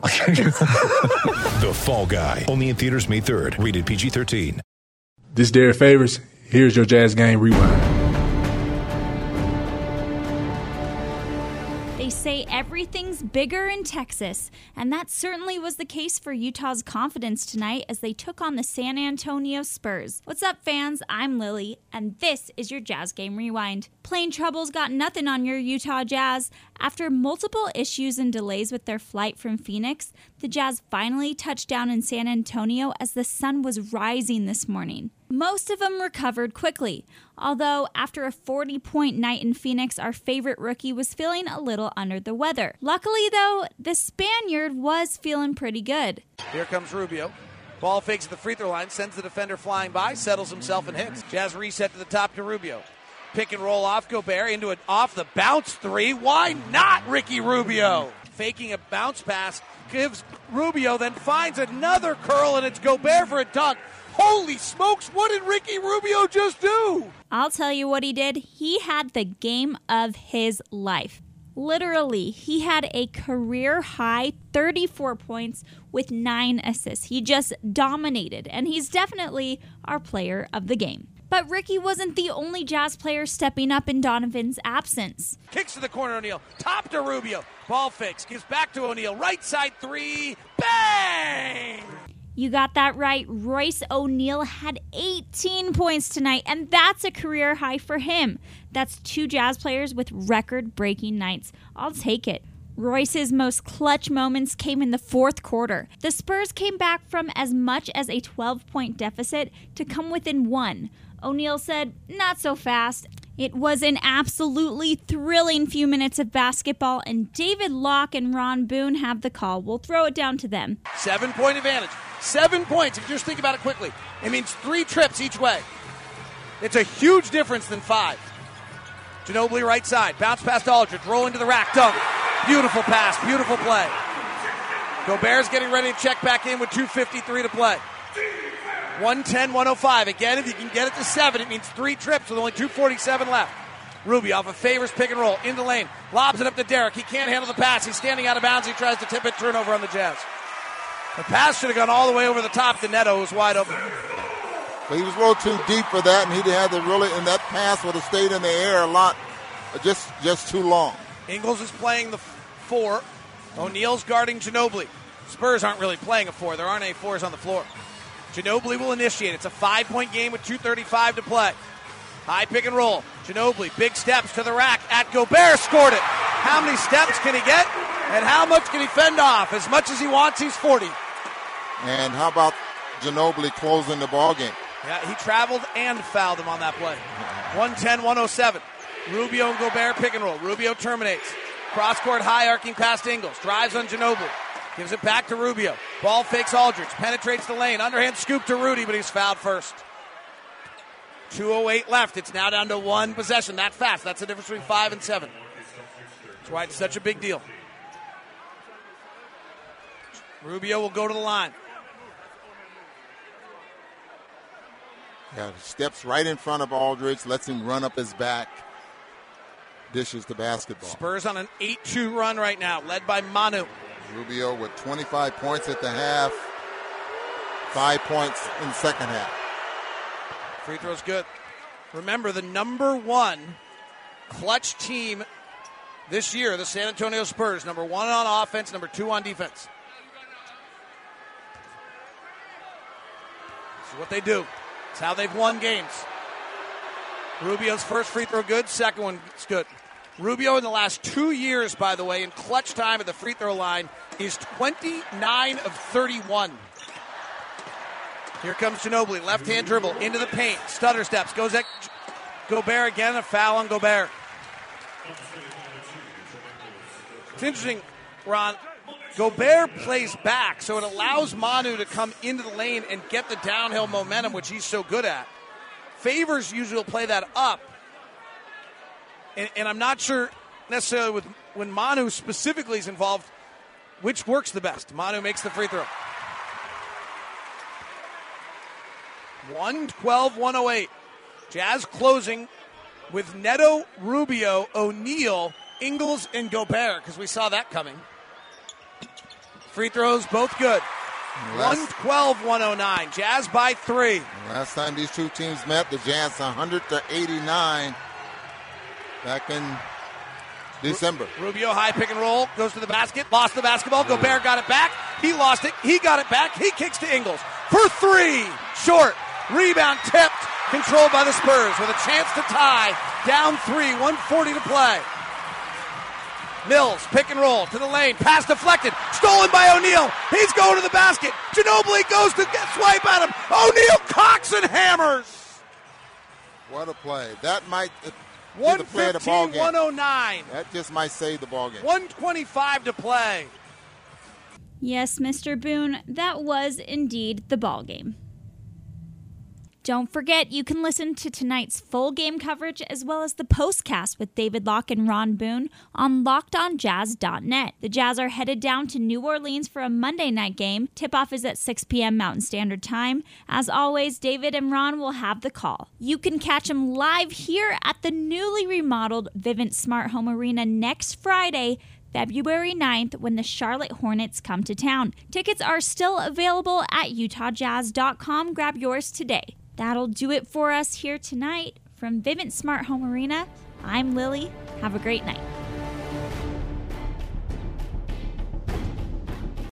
The Fall Guy. Only in theaters May 3rd. Rated PG-13. This is Derrick Favors. Here's your Jazz Game Rewind. Say everything's bigger in Texas, and that certainly was the case for Utah's confidence tonight as they took on the San Antonio Spurs. What's up, fans? I'm Lily, and this is your Jazz Game Rewind. Plane troubles got nothing on your Utah Jazz. After multiple issues and delays with their flight from Phoenix, the Jazz finally touched down in San Antonio as the sun was rising this morning. Most of them recovered quickly, although after a 40 point night in Phoenix, our favorite rookie was feeling a little under the weather. Luckily, though, the Spaniard was feeling pretty good. Here comes Rubio. Ball fakes at the free throw line, sends the defender flying by, settles himself and hits. Jazz reset to the top to Rubio. Pick and roll off Gobert into an off the bounce three. Why not Ricky Rubio? Faking a bounce pass gives Rubio, then finds another curl, and it's Gobert for a dunk. Holy smokes, what did Ricky Rubio just do? I'll tell you what he did. He had the game of his life. Literally, he had a career high 34 points with nine assists. He just dominated, and he's definitely our player of the game. But Ricky wasn't the only Jazz player stepping up in Donovan's absence. Kicks to the corner, O'Neal. Top to Rubio. Ball fakes. Gives back to O'Neal. Right side three. Bang! You got that right. Royce O'Neal had 18 points tonight, and that's a career high for him. That's two Jazz players with record breaking nights. I'll take it. Royce's most clutch moments came in the fourth quarter. The Spurs came back from as much as a 12 point deficit to come within one. O'Neal said, Not so fast. It was an absolutely thrilling few minutes of basketball, and David Locke and Ron Boone have the call. We'll throw it down to them. Seven point advantage. Seven points. If you just think about it quickly, it means three trips each way. It's a huge difference than five. Ginobili right side. Bounce past Aldridge. Roll into the rack. Dunk. Beautiful pass. Beautiful play. Gobert's getting ready to check back in with 2.53 to play. 110 105. Again, if you can get it to seven, it means three trips with only 247 left. Rubio off a favors pick and roll into lane. Lobs it up to Derrick. He can't handle the pass. He's standing out of bounds. He tries to tip it. Turnover on the Jazz. The pass should have gone all the way over the top. The Neto was wide open. But he was a little too deep for that, and he had to really, and that pass would have stayed in the air a lot, just just too long. Ingles is playing the four. O'Neal's guarding Ginobili. Spurs aren't really playing a four. There aren't any fours on the floor. Ginobili will initiate. It's a five point game with 2.35 to play. High pick and roll. Ginobili, big steps to the rack at Gobert, scored it. How many steps can he get? And how much can he fend off? As much as he wants, he's 40. And how about Ginobili closing the ball game? Yeah, he traveled and fouled him on that play. 110 107. Rubio and Gobert pick and roll. Rubio terminates. Cross court high arcing past Ingles. Drives on Ginobili. Gives it back to Rubio. Ball fakes Aldridge. Penetrates the lane. Underhand scoop to Rudy, but he's fouled first. 2.08 left. It's now down to one possession. That fast. That's the difference between five and seven. That's why it's such a big deal. Rubio will go to the line. Yeah, steps right in front of Aldridge, lets him run up his back, dishes the basketball. Spurs on an 8 2 run right now, led by Manu. Rubio with 25 points at the half, five points in the second half. Free throw's good. Remember, the number one clutch team this year, the San Antonio Spurs, number one on offense, number two on defense. This is what they do. It's how they've won games. Rubio's first free throw good, second one is good. Rubio in the last two years, by the way, in clutch time at the free throw line, is 29 of 31. Here comes Ginobili, left hand dribble into the paint, stutter steps, goes at Gobert again, a foul on Gobert. It's interesting, Ron. Gobert plays back, so it allows Manu to come into the lane and get the downhill momentum, which he's so good at. Favors usually will play that up. And, and I'm not sure necessarily with when Manu specifically is involved, which works the best. Manu makes the free throw. 112 108. Jazz closing with Neto, Rubio, O'Neal, Ingles, and Gobert because we saw that coming. Free throws both good. 112 109. Jazz by three. Last time these two teams met, the Jazz 100 to 89 back in December. Rubio high pick and roll goes to the basket, lost the basketball. Gobert got it back. He lost it. He got it back. He kicks to Ingles for three. Short. Rebound tipped. Controlled by the Spurs with a chance to tie. Down three. 140 to play. Mills, pick and roll to the lane. Pass deflected. Stolen by O'Neal. He's going to the basket. Ginobili goes to get swipe at him. O'Neal cocks and hammers. What a play. That might uh, be the play of the ball game. 109. That just might save the ball game. 125 to play. Yes, Mr. Boone, that was indeed the ball game. Don't forget, you can listen to tonight's full game coverage as well as the postcast with David Locke and Ron Boone on lockedonjazz.net. The Jazz are headed down to New Orleans for a Monday night game. Tip off is at 6 p.m. Mountain Standard Time. As always, David and Ron will have the call. You can catch them live here at the newly remodeled Vivint Smart Home Arena next Friday. February 9th when the Charlotte Hornets come to town. Tickets are still available at utahjazz.com. Grab yours today. That'll do it for us here tonight from Vivint Smart Home Arena. I'm Lily. Have a great night.